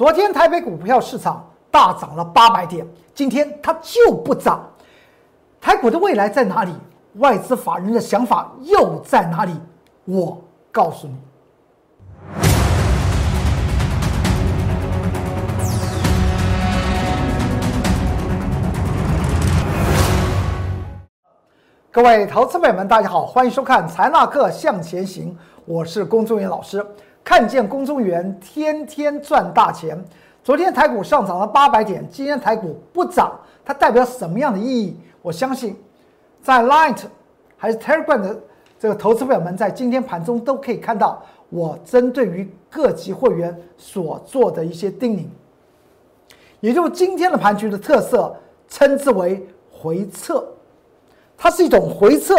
昨天台北股票市场大涨了八百点，今天它就不涨。台股的未来在哪里？外资法人的想法又在哪里？我告诉你。各位投资朋友们，大家好，欢迎收看《财纳课向前行》，我是龚忠元老师。看见龚忠元天天赚大钱。昨天台股上涨了八百点，今天台股不涨，它代表什么样的意义？我相信，在 Light 还是 Telegram 的这个投资朋友们，在今天盘中都可以看到我针对于各级会员所做的一些叮咛，也就是今天的盘局的特色，称之为回撤。它是一种回撤，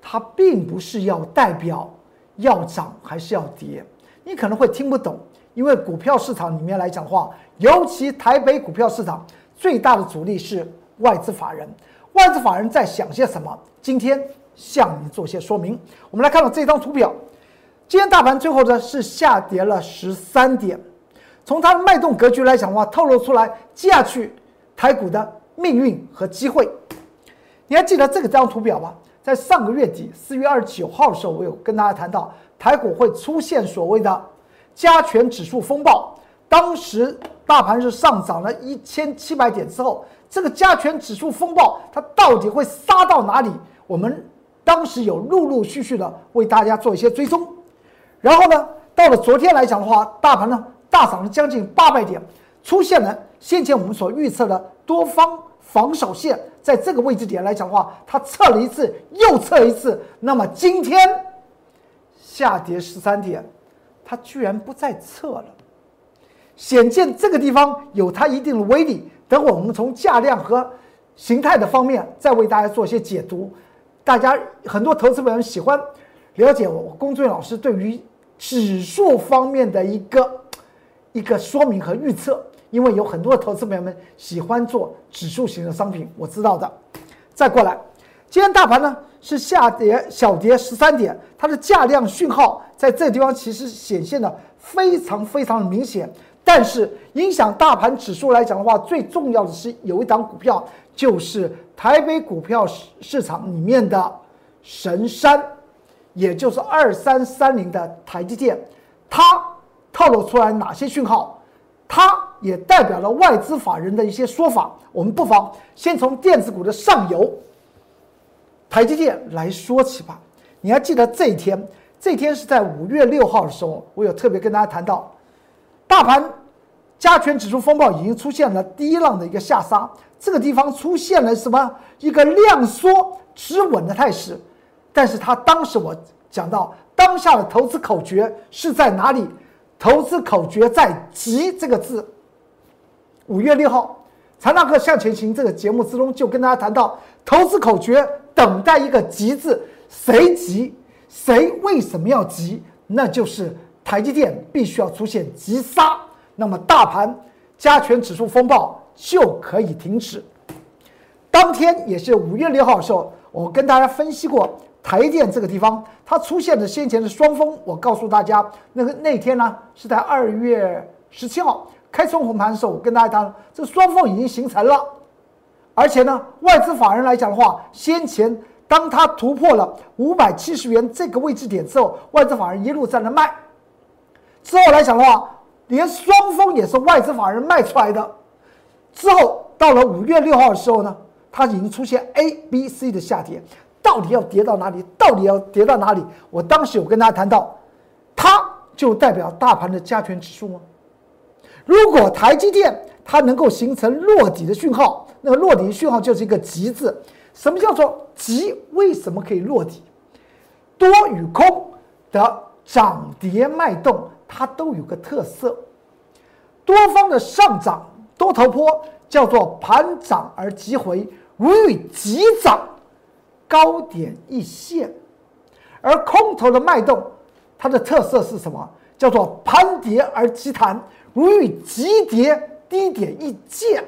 它并不是要代表要涨还是要跌。你可能会听不懂，因为股票市场里面来讲的话，尤其台北股票市场最大的阻力是外资法人。外资法人在想些什么？今天向你做些说明。我们来看到这张图表，今天大盘最后呢是下跌了十三点。从它的脉动格局来讲的话，透露出来接下去台股的命运和机会。你还记得这个张图表吗？在上个月底四月二十九号的时候，我有跟大家谈到台股会出现所谓的加权指数风暴。当时大盘是上涨了一千七百点之后，这个加权指数风暴它到底会杀到哪里？我们当时有陆陆续续的为大家做一些追踪。然后呢，到了昨天来讲的话，大盘呢大涨了将近八百点，出现了先前我们所预测的多方防守线。在这个位置点来讲的话，它测了一次又测一次，那么今天下跌十三点，它居然不再测了，显见这个地方有它一定的威力。等会我们从价量和形态的方面再为大家做一些解读。大家很多投资朋友喜欢了解我龚俊老师对于指数方面的一个一个说明和预测。因为有很多的投资朋友们喜欢做指数型的商品，我知道的。再过来，今天大盘呢是下跌小跌十三点，它的价量讯号在这地方其实显现的非常非常的明显。但是影响大盘指数来讲的话，最重要的是有一档股票，就是台北股票市市场里面的神山，也就是二三三零的台积电，它透露出来哪些讯号？它也代表了外资法人的一些说法。我们不妨先从电子股的上游台积电来说起吧。你还记得这一天？这一天是在五月六号的时候，我有特别跟大家谈到，大盘加权指数风暴已经出现了第一浪的一个下杀，这个地方出现了什么？一个量缩止稳的态势。但是它当时我讲到，当下的投资口诀是在哪里？投资口诀在“急”这个字。五月六号，《财纳克向前行》这个节目之中就跟大家谈到，投资口诀等待一个“急”字，谁急？谁为什么要急？那就是台积电必须要出现急杀，那么大盘加权指数风暴就可以停止。当天也是五月六号的时候，我跟大家分析过。台电这个地方，它出现的先前的双峰，我告诉大家，那个那天呢是在二月十七号开冲红盘的时候，我跟大家谈，这双峰已经形成了，而且呢，外资法人来讲的话，先前当它突破了五百七十元这个位置点之后，外资法人一路在那卖，之后来讲的话，连双峰也是外资法人卖出来的，之后到了五月六号的时候呢，它已经出现 A、B、C 的下跌。到底要跌到哪里？到底要跌到哪里？我当时有跟大家谈到，它就代表大盘的加权指数吗？如果台积电它能够形成落底的讯号，那个落底的讯号就是一个“急”字。什么叫做“急”？为什么可以落底？多与空的涨跌脉动，它都有个特色。多方的上涨多头坡叫做盘涨而急回，无与急涨。高点一线，而空头的脉动，它的特色是什么？叫做盘跌而急弹，如遇急跌，低点一见。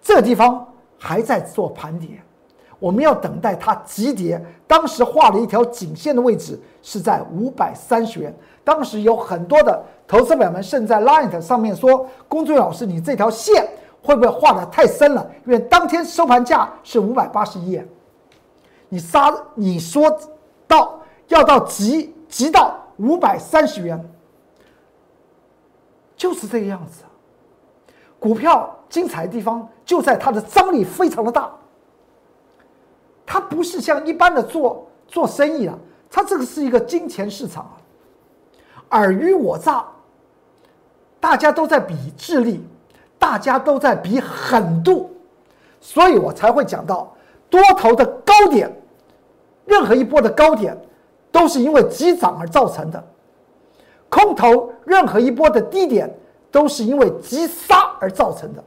这地方还在做盘跌，我们要等待它急跌。当时画了一条颈线的位置是在五百三十元。当时有很多的投资者们甚至在 Line 上面说：“龚俊老师，你这条线会不会画的太深了？因为当天收盘价是五百八十一，你杀你说到要到急急到五百三十元，就是这个样子。股票精彩的地方就在它的张力非常的大。”它不是像一般的做做生意啊，它这个是一个金钱市场啊，尔虞我诈，大家都在比智力，大家都在比狠度，所以我才会讲到多头的高点，任何一波的高点都是因为急涨而造成的，空头任何一波的低点都是因为急杀而造成的，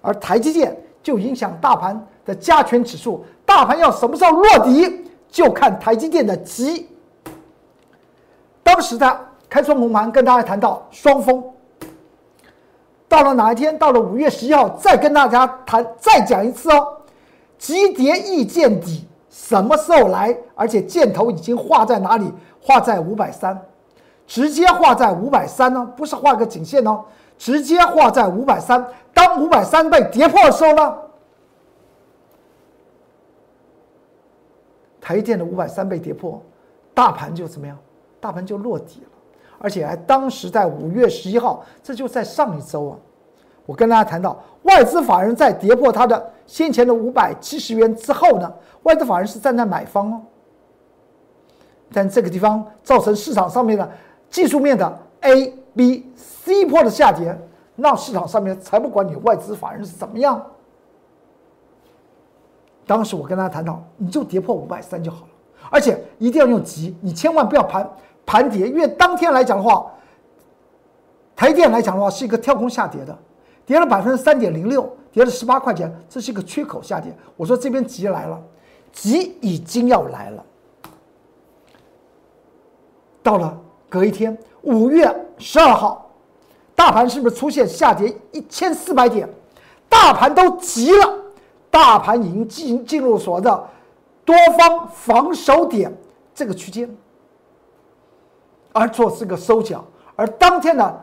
而台积电就影响大盘的加权指数。大盘要什么时候落底，就看台积电的急。当时的开窗红盘跟大家谈到双峰，到了哪一天？到了五月十一号，再跟大家谈，再讲一次哦。急跌易见底，什么时候来？而且箭头已经画在哪里？画在五百三，直接画在五百三呢？不是画个颈线哦，直接画在五百三。当五百三被跌破的时候呢？台电的五百三被跌破，大盘就怎么样？大盘就落底了，而且还当时在五月十一号，这就在上一周啊。我跟大家谈到，外资法人在跌破它的先前的五百七十元之后呢，外资法人是站在买方哦。但这个地方造成市场上面的技术面的 A、B、C 波的下跌，那市场上面才不管你外资法人是怎么样。当时我跟大家谈到，你就跌破五百三就好了，而且一定要用急，你千万不要盘盘跌，因为当天来讲的话，台电来讲的话是一个跳空下跌的，跌了百分之三点零六，跌了十八块钱，这是一个缺口下跌。我说这边急来了，急已经要来了。到了隔一天，五月十二号，大盘是不是出现下跌一千四百点？大盘都急了。大盘已经进进入所谓的多方防守点这个区间，而做这个收脚。而当天呢，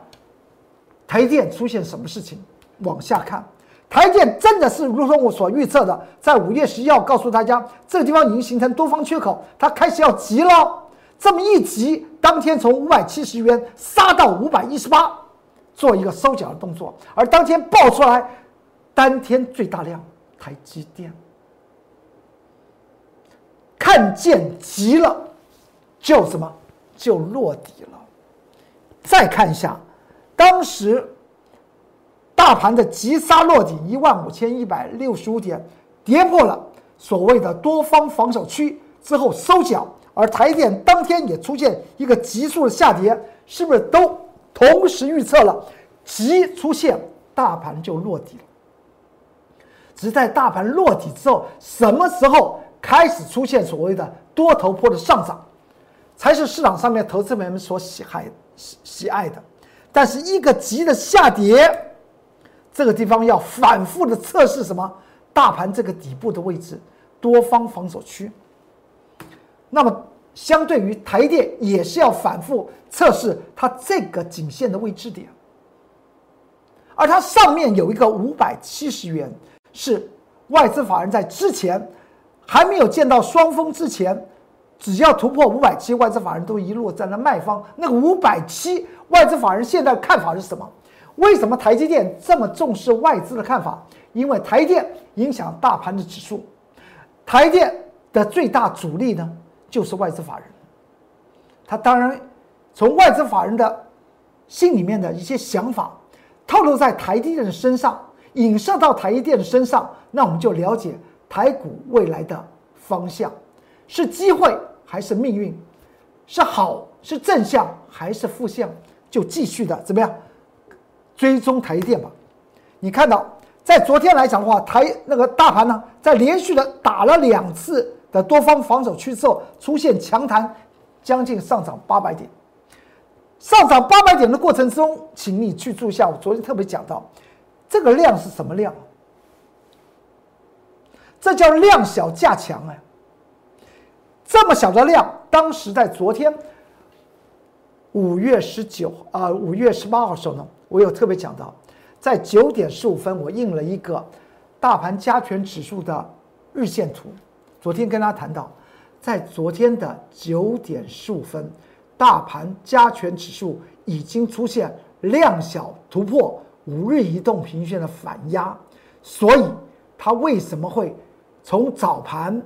台电出现什么事情？往下看，台电真的是如同我所预测的，在五月十一号告诉大家，这个地方已经形成多方缺口，它开始要急了。这么一急，当天从五百七十元杀到五百一十八，做一个收脚的动作。而当天爆出来，当天最大量。台积电看见急了，就什么就落底了。再看一下，当时大盘的急杀落底一万五千一百六十五点，跌破了所谓的多方防守区之后收脚，而台电当天也出现一个急速的下跌，是不是都同时预测了急出现，大盘就落底了？只在大盘落底之后，什么时候开始出现所谓的多头坡的上涨，才是市场上面投资者们所喜爱喜喜爱的。但是一个急的下跌，这个地方要反复的测试什么？大盘这个底部的位置，多方防守区。那么相对于台电，也是要反复测试它这个颈线的位置点，而它上面有一个五百七十元。是外资法人在之前还没有见到双峰之前，只要突破五百七，外资法人都一路在那卖方。那个五百七，外资法人现在看法是什么？为什么台积电这么重视外资的看法？因为台电影响大盘的指数，台电的最大阻力呢就是外资法人。他当然从外资法人的心里面的一些想法透露在台积电的身上。影射到台积电身上，那我们就了解台股未来的方向，是机会还是命运，是好是正向还是负向，就继续的怎么样追踪台积电吧。你看到在昨天来讲的话，台那个大盘呢，在连续的打了两次的多方防守区之后，出现强弹，将近上涨八百点。上涨八百点的过程中，请你去注意一下，我昨天特别讲到。这个量是什么量？这叫量小价强哎。这么小的量，当时在昨天五月十九啊，五月十八号时候呢，我有特别讲到，在九点十五分，我印了一个大盘加权指数的日线图。昨天跟大家谈到，在昨天的九点十五分，大盘加权指数已经出现量小突破五日移动平均线的反压，所以它为什么会从早盘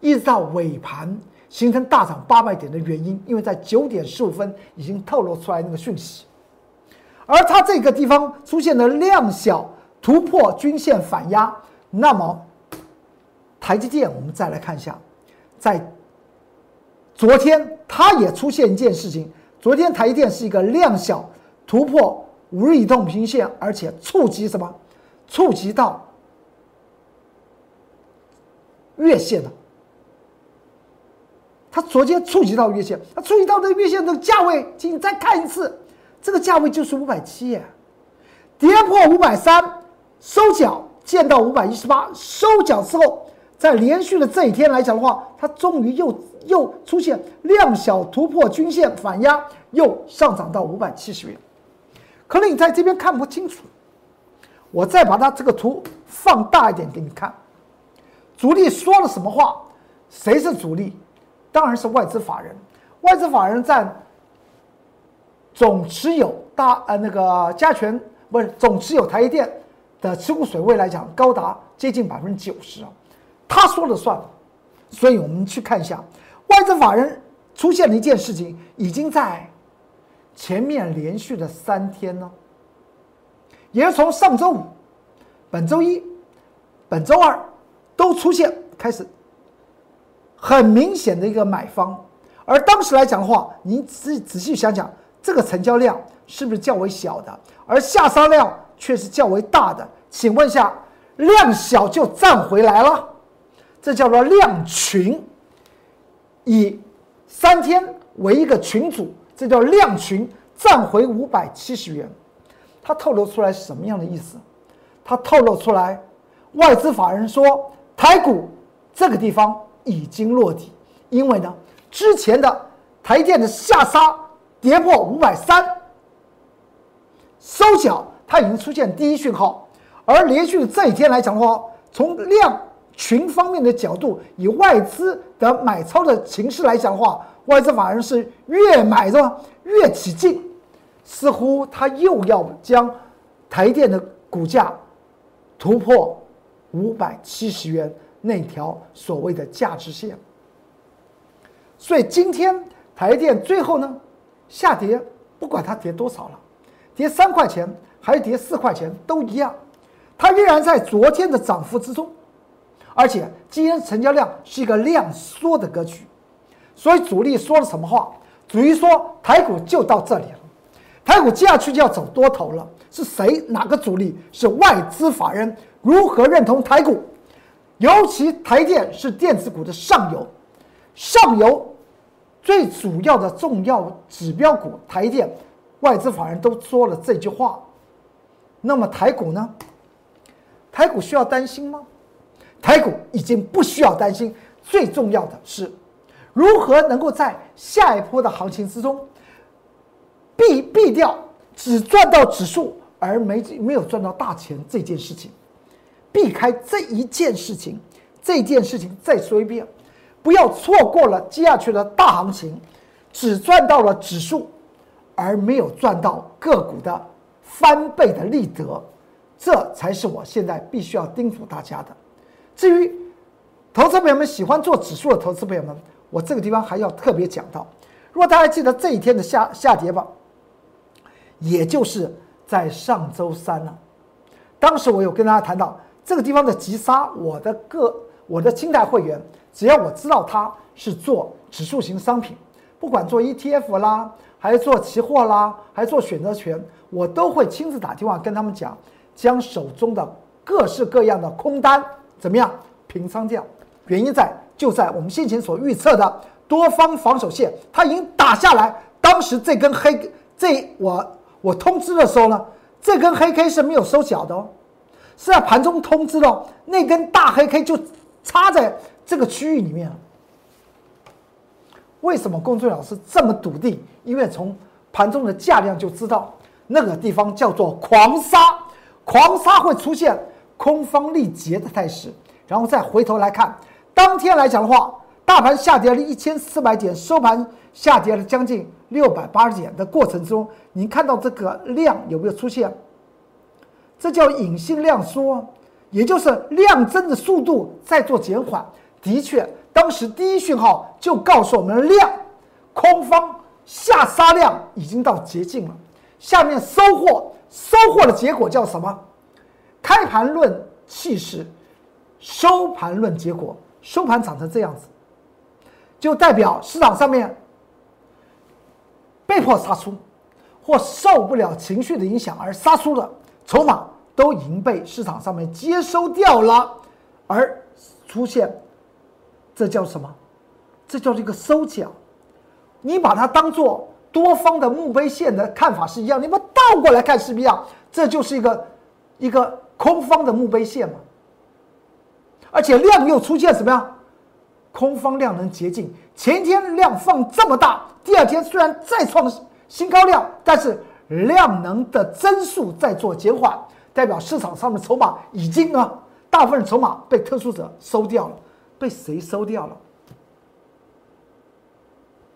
一直到尾盘形成大涨八百点的原因？因为在九点十五分已经透露出来那个讯息，而它这个地方出现了量小突破均线反压，那么。台积电，我们再来看一下，在昨天它也出现一件事情。昨天台积电是一个量小突破五日移动平线，而且触及什么？触及到月线了。它昨天触及到月线，它触及到这月线的价位，请你再看一次，这个价位就是五百七，跌破五百三，收脚见到五百一十八，收脚之后。在连续的这一天来讲的话，它终于又又出现量小突破均线反压，又上涨到五百七十元。可能你在这边看不清楚，我再把它这个图放大一点给你看。主力说了什么话？谁是主力？当然是外资法人。外资法人占总持有大呃那个加权不是总持有台积电的持股水位来讲，高达接近百分之九十啊。他说了算，所以我们去看一下，外资法人出现了一件事情，已经在前面连续的三天呢，也是从上周五、本周一、本周二都出现开始很明显的一个买方，而当时来讲的话，你仔仔细想想，这个成交量是不是较为小的，而下杀量却是较为大的？请问下，量小就站回来了？这叫做量群，以三天为一个群组，这叫量群站回五百七十元，它透露出来什么样的意思？它透露出来，外资法人说台股这个地方已经落底，因为呢，之前的台电的下杀跌破五百三，收脚它已经出现第一讯号，而连续这一天来讲的话，从量。群方面的角度，以外资的买超的形式来讲的话，外资法人是越买的越起劲，似乎他又要将台电的股价突破五百七十元那条所谓的价值线。所以今天台电最后呢下跌，不管它跌多少了，跌三块钱还是跌四块钱都一样，它仍然在昨天的涨幅之中。而且今天成交量是一个量缩的格局，所以主力说了什么话？主力说台股就到这里了，台股接下去就要走多头了。是谁？哪个主力？是外资法人如何认同台股？尤其台电是电子股的上游，上游最主要的重要指标股台电，外资法人都说了这句话。那么台股呢？台股需要担心吗？台股已经不需要担心，最重要的是如何能够在下一波的行情之中避避掉只赚到指数而没没有赚到大钱这件事情，避开这一件事情，这件事情再说一遍，不要错过了接下去的大行情，只赚到了指数而没有赚到个股的翻倍的利得，这才是我现在必须要叮嘱大家的。至于投资朋友们喜欢做指数的投资朋友们，我这个地方还要特别讲到，如果大家记得这一天的下下跌吧，也就是在上周三呢，当时我有跟大家谈到这个地方的急杀，我的个我的清代会员，只要我知道他是做指数型商品，不管做 ETF 啦，还是做期货啦，还是做选择权，我都会亲自打电话跟他们讲，将手中的各式各样的空单。怎么样平仓掉？原因在就在我们先前所预测的多方防守线，它已经打下来。当时这根黑，这我我通知的时候呢，这根黑 K 是没有收小的哦。是在盘中通知的、哦那根大黑 K 就插在这个区域里面了。为什么公众老师这么笃定？因为从盘中的价量就知道，那个地方叫做狂杀，狂杀会出现空方力竭的态势。然后再回头来看，当天来讲的话，大盘下跌了一千四百点，收盘下跌了将近六百八十点的过程中，您看到这个量有没有出现？这叫隐性量缩，也就是量增的速度在做减缓。的确。当时第一讯号就告诉我们，量空方下杀量已经到捷径了。下面收获收获的结果叫什么？开盘论气势，收盘论结果。收盘涨成这样子，就代表市场上面被迫杀出，或受不了情绪的影响而杀出的筹码，都已经被市场上面接收掉了，而出现。这叫什么？这叫一个收脚。你把它当做多方的墓碑线的看法是一样，你把倒过来看是不是一样？这就是一个一个空方的墓碑线嘛。而且量又出现什么呀？空方量能捷径。前一天量放这么大，第二天虽然再创新高量，但是量能的增速在做减缓，代表市场上的筹码已经呢，大部分筹码被特殊者收掉了。被谁收掉了？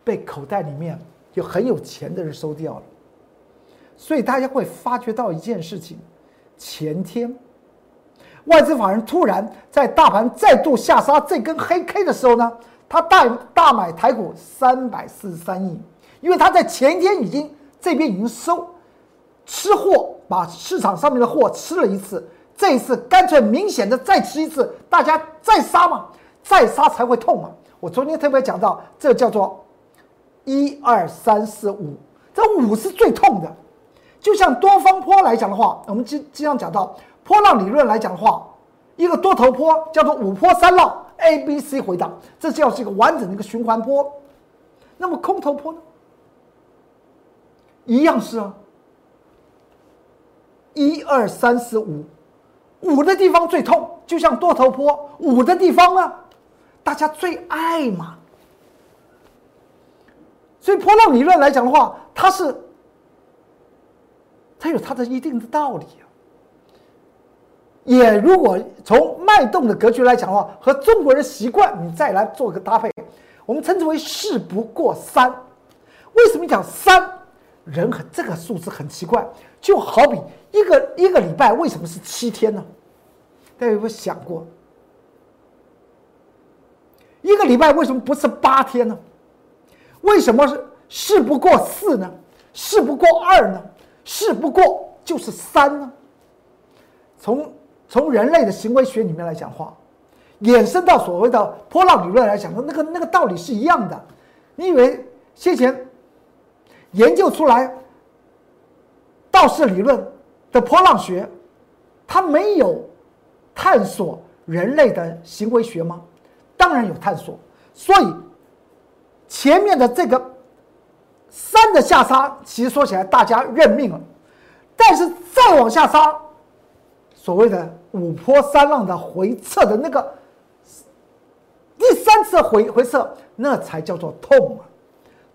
被口袋里面有很有钱的人收掉了。所以大家会发觉到一件事情：前天外资法人突然在大盘再度下杀这根黑 K 的时候呢，他大大买台股三百四十三亿，因为他在前天已经这边已经收吃货，把市场上面的货吃了一次，这一次干脆明显的再吃一次，大家再杀嘛。再杀才会痛嘛！我昨天特别讲到，这叫做一二三四五，这五是最痛的。就像多方坡来讲的话，我们经经常讲到波浪理论来讲的话，一个多头坡叫做五坡三浪，A、B、C 回档，这叫是一个完整的一个循环坡。那么空头坡呢？一样是啊，一二三四五，五的地方最痛，就像多头坡五的地方呢。大家最爱嘛，所以波浪理论来讲的话，它是它有它的一定的道理啊。也如果从脉动的格局来讲的话，和中国人习惯，你再来做个搭配，我们称之为事不过三。为什么讲三？人很这个数字很奇怪，就好比一个一个礼拜为什么是七天呢？大家有没有想过？一个礼拜为什么不是八天呢？为什么是事不过四呢？事不过二呢？事不过就是三呢？从从人类的行为学里面来讲话，衍生到所谓的波浪理论来讲的那个那个道理是一样的。你以为先前研究出来道氏理论的波浪学，它没有探索人类的行为学吗？当然有探索，所以前面的这个三的下杀，其实说起来大家认命了，但是再往下杀，所谓的五波三浪的回撤的那个第三次回回撤，那才叫做痛啊！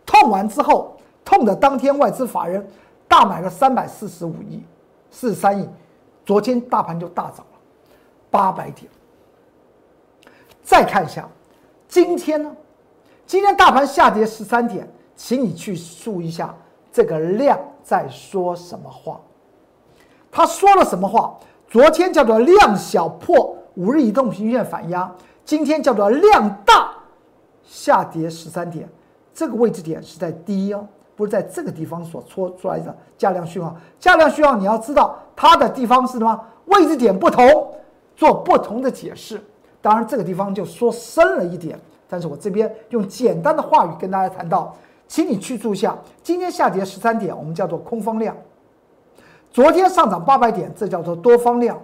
痛完之后，痛的当天外资法人大买了三百四十五亿、四十三亿，昨天大盘就大涨了八百点。再看一下，今天呢？今天大盘下跌十三点，请你去数一下这个量在说什么话。他说了什么话？昨天叫做量小破五日移动平均线反压，今天叫做量大下跌十三点。这个位置点是在低哦，不是在这个地方所搓出来的价量讯号。价量讯号你要知道它的地方是什么位置点不同，做不同的解释。当然，这个地方就说深了一点，但是我这边用简单的话语跟大家谈到，请你去注一下，今天下跌十三点，我们叫做空方量；昨天上涨八百点，这叫做多方量。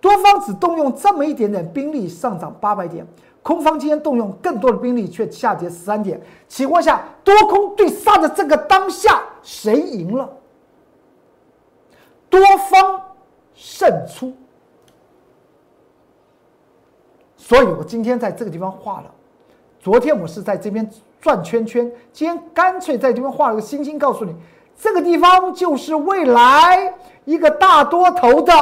多方只动用这么一点点兵力上涨八百点，空方今天动用更多的兵力却下跌十三点。情况下，多空对杀的这个当下，谁赢了？多方胜出。所以我今天在这个地方画了，昨天我是在这边转圈圈，今天干脆在这边画了个星星，告诉你这个地方就是未来一个大多头的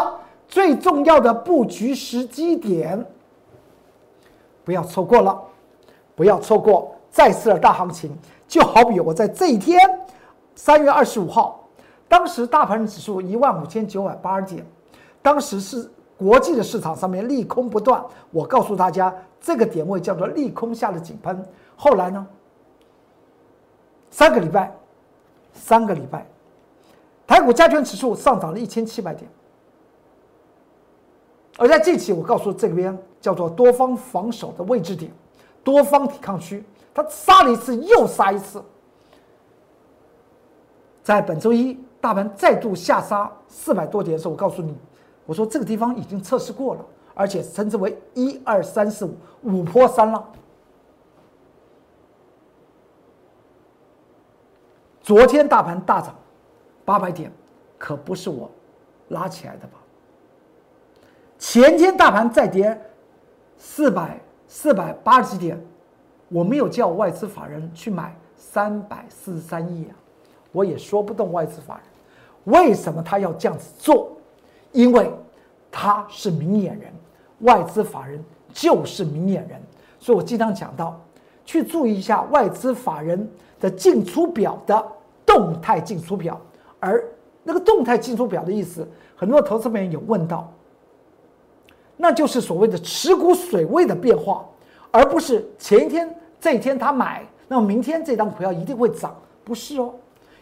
最重要的布局时机点，不要错过了，不要错过再次的大行情，就好比我在这一天，三月二十五号，当时大盘指数一万五千九百八十点，当时是。国际的市场上面利空不断，我告诉大家，这个点位叫做利空下的井喷。后来呢，三个礼拜，三个礼拜，台股加权指数上涨了一千七百点。而在这期，我告诉这边叫做多方防守的位置点，多方抵抗区，它杀了一次又杀一次。在本周一大盘再度下杀四百多点的时候，我告诉你。我说这个地方已经测试过了，而且称之为一二三四五五坡三浪。昨天大盘大涨八百点，可不是我拉起来的吧？前天大盘再跌四百四百八十几点，我没有叫外资法人去买三百四十三亿啊，我也说不动外资法人，为什么他要这样子做？因为他是明眼人，外资法人就是明眼人，所以我经常讲到，去注意一下外资法人的进出表的动态进出表。而那个动态进出表的意思，很多投资朋友有问到，那就是所谓的持股水位的变化，而不是前一天这一天他买，那么明天这张股票一定会涨，不是哦，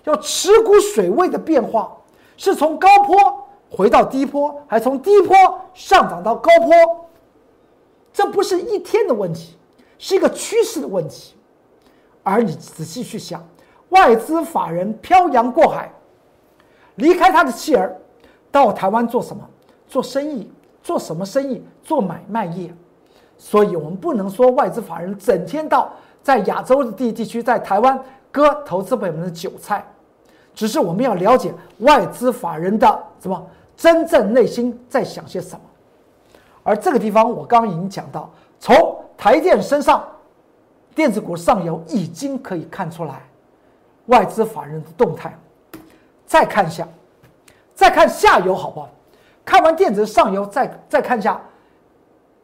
要持股水位的变化，是从高坡。回到低坡，还从低坡上涨到高坡，这不是一天的问题，是一个趋势的问题。而你仔细去想，外资法人漂洋过海，离开他的妻儿，到台湾做什么？做生意？做什么生意？做买卖业。所以我们不能说外资法人整天到在亚洲的地地区，在台湾割投资朋友们的韭菜，只是我们要了解外资法人的什么？真正内心在想些什么？而这个地方，我刚刚已经讲到，从台电身上，电子股上游已经可以看出来外资法人的动态。再看一下，再看下游，好不好？看完电子上游，再再看一下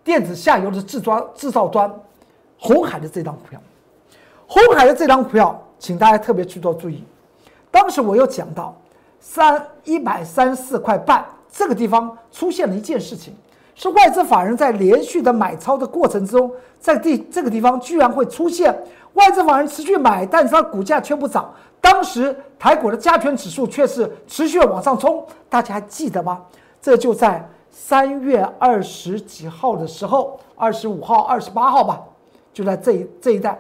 电子下游的制装制造端，红海的这张股票，红海的这张股票，请大家特别去做注意。当时我有讲到。三一百三十四块半，这个地方出现了一件事情，是外资法人在连续的买超的过程中，在地这个地方居然会出现外资法人持续买，但是它股价却不涨。当时台股的加权指数却是持续往上冲，大家还记得吗？这就在三月二十几号的时候，二十五号、二十八号吧，就在这一这一带，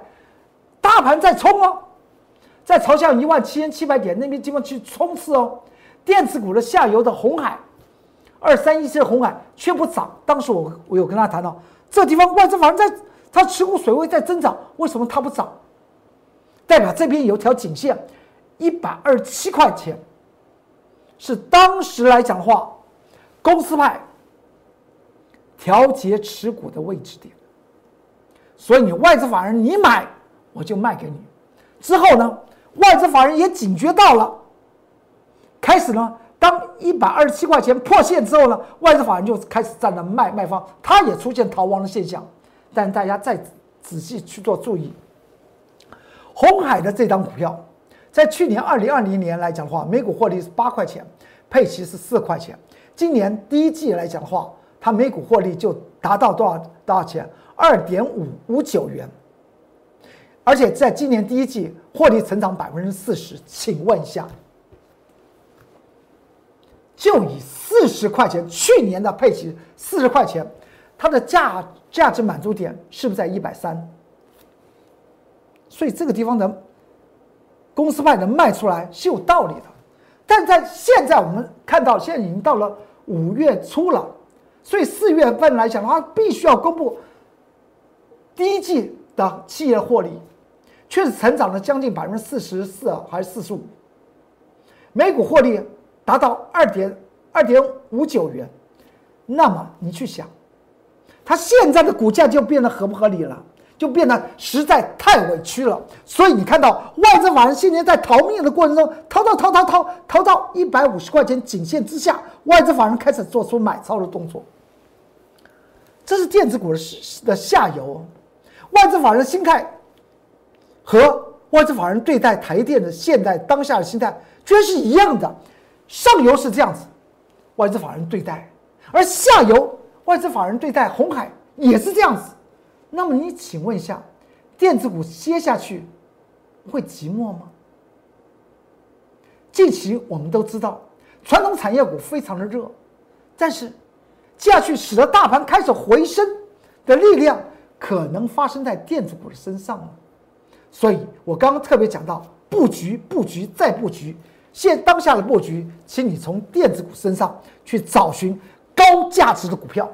大盘在冲哦。在朝向一万七千七百点那边地方去冲刺哦，电子股的下游的红海，二三一七的红海却不涨。当时我我有跟他谈到，这地方外资法人在它持股水位在增长，为什么它不涨？代表这边有条颈线，一百二十七块钱，是当时来讲的话，公司派调节持股的位置点。所以你外资法人你买我就卖给你，之后呢？外资法人也警觉到了，开始呢，当一百二十七块钱破线之后呢，外资法人就开始站在卖卖方，它也出现逃亡的现象。但大家再仔细去做注意，红海的这张股票，在去年二零二零年来讲的话，每股获利是八块钱，配息是四块钱。今年第一季来讲的话，它每股获利就达到多少多少钱？二点五五九元。而且在今年第一季获利成长百分之四十，请问一下，就以四十块钱去年的配息四十块钱，它的价价值满足点是不是在一百三？所以这个地方的公司派能卖出来是有道理的，但在现在我们看到现在已经到了五月初了，所以四月份来讲的话，必须要公布第一季的企业获利。确实成长了将近百分之四十四还是四十五，每股获利达到二点二点五九元，那么你去想，它现在的股价就变得合不合理了？就变得实在太委屈了。所以你看到外资法人现在在逃命的过程中，逃逃逃逃逃逃到一百五十块钱颈线之下，外资法人开始做出买超的动作。这是电子股的的下游，外资法人心态和外资法人对待台电的现在当下的心态居然是一样的。上游是这样子，外资法人对待，而下游外资法人对待红海也是这样子。那么你请问一下，电子股接下去会寂寞吗？近期我们都知道，传统产业股非常的热，但是接下去使得大盘开始回升的力量，可能发生在电子股的身上了。所以我刚刚特别讲到布局、布局再布局，现当下的布局，请你从电子股身上去找寻高价值的股票。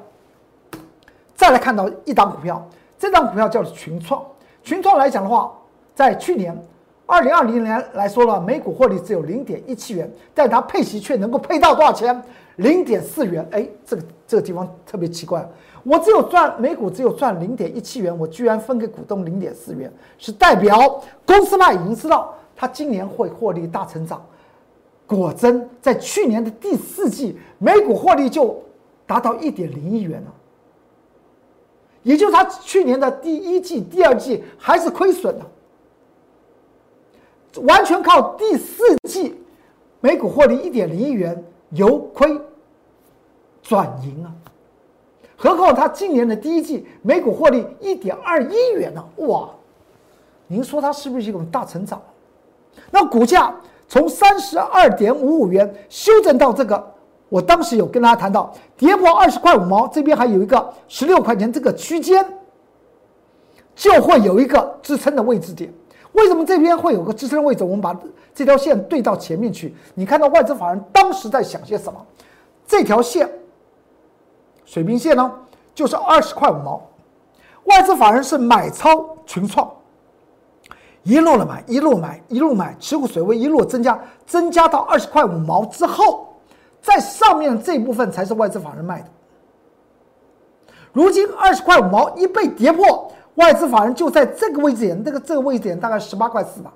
再来看到一档股票。这张股票叫做群创，群创来讲的话，在去年二零二零年来说了，每股获利只有零点一七元，但它配息却能够配到多少钱？零点四元。哎，这个这个地方特别奇怪，我只有赚每股只有赚零点一七元，我居然分给股东零点四元，是代表公司派已经知道它今年会获利大成长。果真，在去年的第四季，每股获利就达到一点零一元了。也就是他去年的第一季、第二季还是亏损的，完全靠第四季每股获利一点零一元由亏转盈啊！何况他今年的第一季每股获利一点二一元呢？哇！您说它是不是一种大成长？那股价从三十二点五五元修正到这个。我当时有跟大家谈到，跌破二十块五毛，这边还有一个十六块钱这个区间，就会有一个支撑的位置点。为什么这边会有个支撑位置？我们把这条线对到前面去，你看到外资法人当时在想些什么？这条线，水平线呢，就是二十块五毛，外资法人是买超群创，一路的买，一路买，一路买，持股水位一路增加，增加到二十块五毛之后。在上面这部分才是外资法人卖的。如今二十块五毛一被跌破，外资法人就在这个位置点，这个这个位置点大概十八块四吧，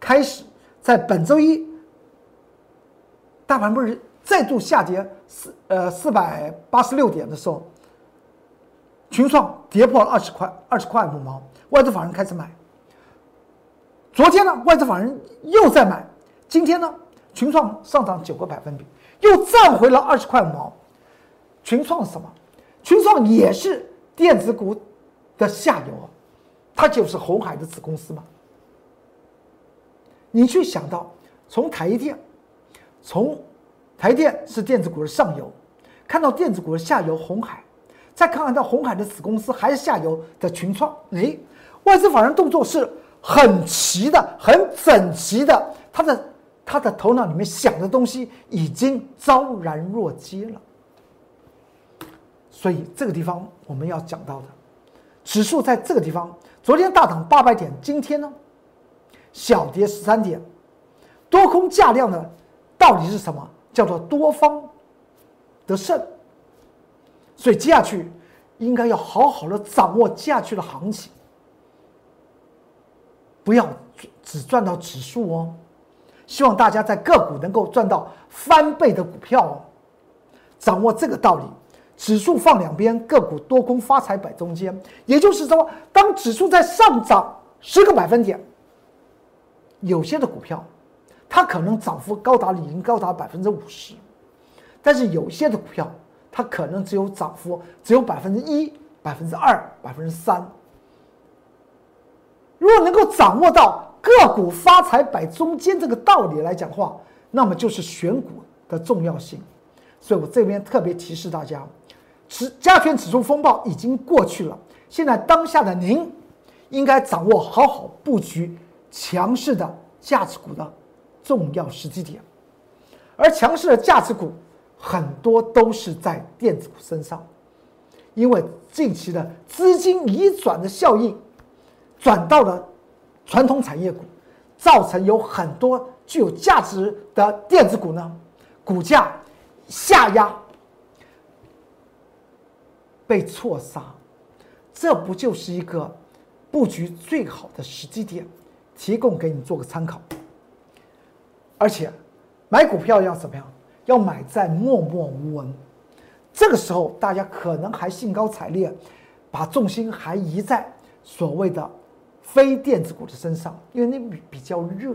开始在本周一，大盘不是再度下跌四呃四百八十六点的时候，群创跌破了二十块二十块五毛，外资法人开始买。昨天呢，外资法人又在买，今天呢，群创上涨九个百分比。又赚回了二十块五毛，群创是什么？群创也是电子股的下游，它就是红海的子公司嘛。你去想到从台电，从台电是电子股的上游，看到电子股的下游红海，再看看到红海的子公司还是下游的群创，哎，外资法人动作是很齐的，很整齐的，它的。他的头脑里面想的东西已经昭然若揭了，所以这个地方我们要讲到的，指数在这个地方，昨天大涨八百点，今天呢小跌十三点，多空价量呢到底是什么？叫做多方得胜，所以接下去应该要好好的掌握接下去的行情，不要只赚到指数哦。希望大家在个股能够赚到翻倍的股票哦，掌握这个道理，指数放两边，个股多空发财摆中间。也就是说，当指数在上涨十个百分点，有些的股票它可能涨幅高达已经高达百分之五十，但是有些的股票它可能只有涨幅只有百分之一、百分之二、百分之三。如果能够掌握到。个股发财摆中间这个道理来讲话，那么就是选股的重要性。所以我这边特别提示大家，指加权指数风暴已经过去了，现在当下的您应该掌握好好布局强势的价值股的重要时机点。而强势的价值股很多都是在电子股身上，因为近期的资金移转的效应转到了。传统产业股造成有很多具有价值的电子股呢，股价下压，被错杀，这不就是一个布局最好的时机点？提供给你做个参考。而且，买股票要怎么样？要买在默默无闻。这个时候，大家可能还兴高采烈，把重心还移在所谓的非电子股的身上，因为那比比较热。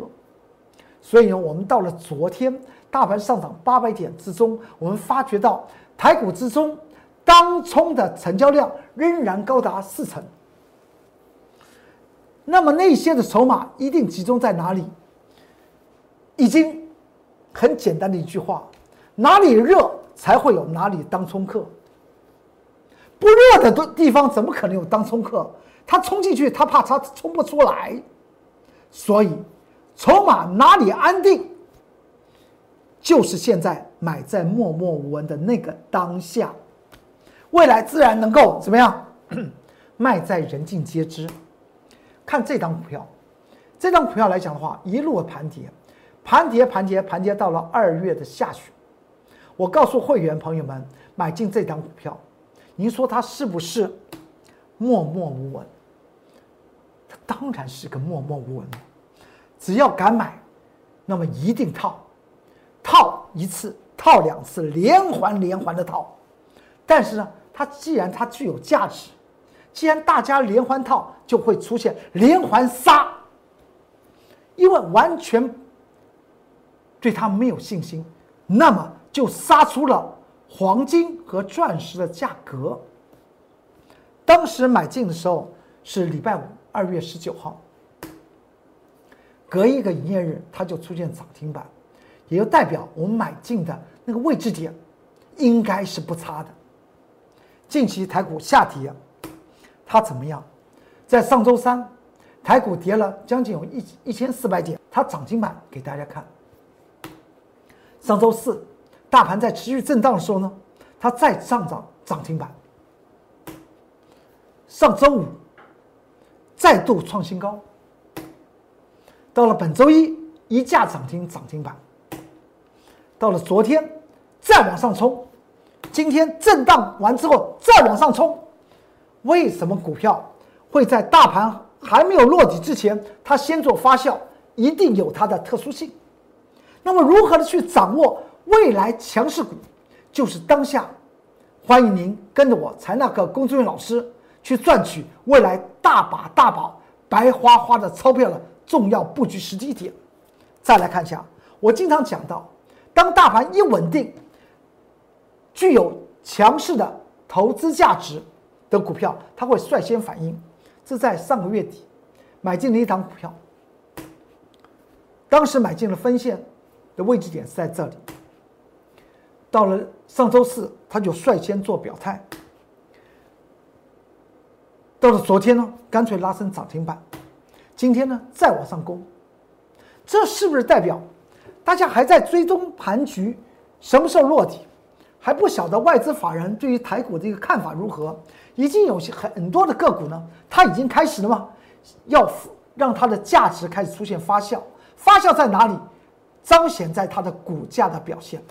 所以呢，我们到了昨天大盘上涨八百点之中，我们发觉到台股之中当冲的成交量仍然高达四成。那么那些的筹码一定集中在哪里？已经很简单的一句话：哪里热才会有哪里当冲客。不热的地地方怎么可能有当冲客？他冲进去，他怕他冲不出来，所以。筹码哪里安定，就是现在买在默默无闻的那个当下，未来自然能够怎么样？卖在人尽皆知。看这张股票，这张股票来讲的话，一路盘跌，盘跌盘跌盘跌到了二月的下旬。我告诉会员朋友们，买进这张股票，您说它是不是默默无闻？它当然是个默默无闻。只要敢买，那么一定套，套一次，套两次，连环连环的套。但是呢，它既然它具有价值，既然大家连环套，就会出现连环杀。因为完全对它没有信心，那么就杀出了黄金和钻石的价格。当时买进的时候是礼拜五，二月十九号。隔一个营业日，它就出现涨停板，也就代表我们买进的那个位置点应该是不差的。近期台股下跌，它怎么样？在上周三，台股跌了将近有一一千四百点，它涨停板给大家看。上周四，大盘在持续震荡的时候呢，它再上涨涨停板。上周五，再度创新高。到了本周一，一价涨停涨停板。到了昨天，再往上冲，今天震荡完之后再往上冲。为什么股票会在大盘还没有落底之前，它先做发酵？一定有它的特殊性。那么，如何的去掌握未来强势股？就是当下，欢迎您跟着我财纳克龚志远老师去赚取未来大把大把白花花的钞票的。重要布局时机点，再来看一下。我经常讲到，当大盘一稳定，具有强势的投资价值的股票，它会率先反应。这在上个月底买进了一档股票，当时买进了分线的位置点是在这里。到了上周四，它就率先做表态。到了昨天呢，干脆拉升涨停板。今天呢，再往上攻，这是不是代表大家还在追踪盘局什么时候落底，还不晓得外资法人对于台股的一个看法如何？已经有些很多的个股呢，它已经开始了吗？要让它的价值开始出现发酵，发酵在哪里？彰显在它的股价的表现。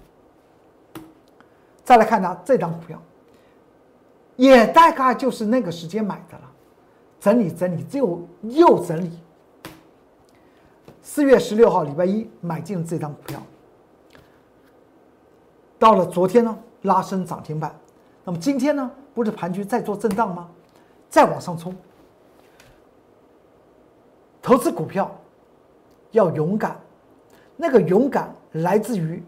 再来看它这张股票，也大概就是那个时间买的了。整理整理，又又整理。四月十六号，礼拜一买进了这张股票，到了昨天呢，拉升涨停板。那么今天呢，不是盘局在做震荡吗？再往上冲。投资股票要勇敢，那个勇敢来自于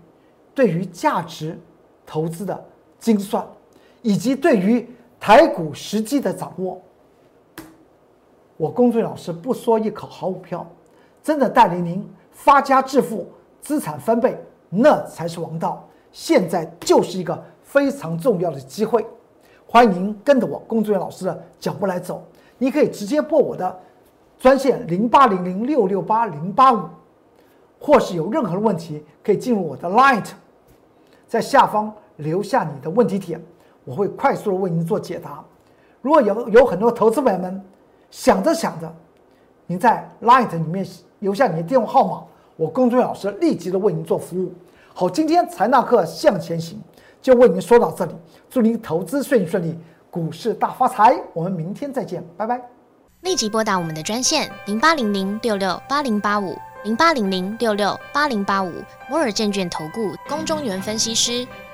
对于价值投资的精算，以及对于台股实际的掌握。我龚俊老师不说一口好股票，真的带领您发家致富、资产翻倍，那才是王道。现在就是一个非常重要的机会，欢迎您跟着我龚俊老师的脚步来走。你可以直接拨我的专线零八零零六六八零八五，或是有任何的问题，可以进入我的 Light，在下方留下你的问题点，我会快速的为您做解答。如果有有很多投资朋友们。想着想着，您在 Light 里面留下你的电话号码，我龚俊老师立即的为您做服务。好，今天财纳课向前行就为您说到这里，祝您投资顺顺利，股市大发财。我们明天再见，拜拜。立即拨打我们的专线零八零零六六八零八五零八零零六六八零八五摩尔证券投顾龚中原分析师。